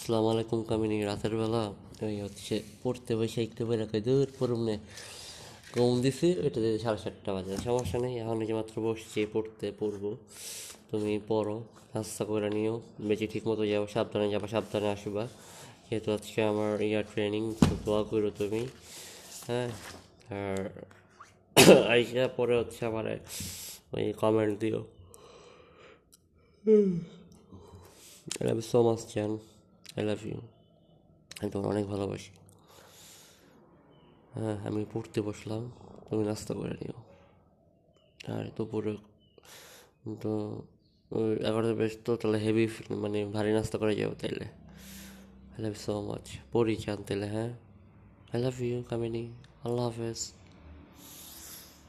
আসসালামু আলাইকুম কামিনী, রাতের বেলা। ওই হচ্ছে পড়তে বসে, একটু বেলা কই দূর পড়ুম নে ঘুম দিছি ওইটা দিয়ে সাড়ে সাতটা বাজে। সমস্যা নেই, এখন যে মাত্র বসছি, পড়তে পড়ব। তুমি পড়ো, নাস্তা করে নিও, বেশি ঠিক মতো যাব সাবধানে যাব, সাবধানে আসবা। যেহেতু আজকে আমার ইয়ার ট্রেনিং তো দোয়া করো তুমি। হ্যাঁ আর আইসা পরে হচ্ছে আমার ওই কমেন্ট দিও। I love so much I love you আমি তোমার অনেক ভালোবাসি। হ্যাঁ আমি পড়তে বসলাম, তুমি নাস্তা করে নিও। আর তো দুপুরে তো এগারোটা বেশ তো তাহলে হেভি মানে ভারী নাস্তা করে যাব তাইলে। I love you so much পড়ি চান তাহলে হ্যাঁ। আই লাভ ইউ কামিনী। আল্লাহ হাফেজ।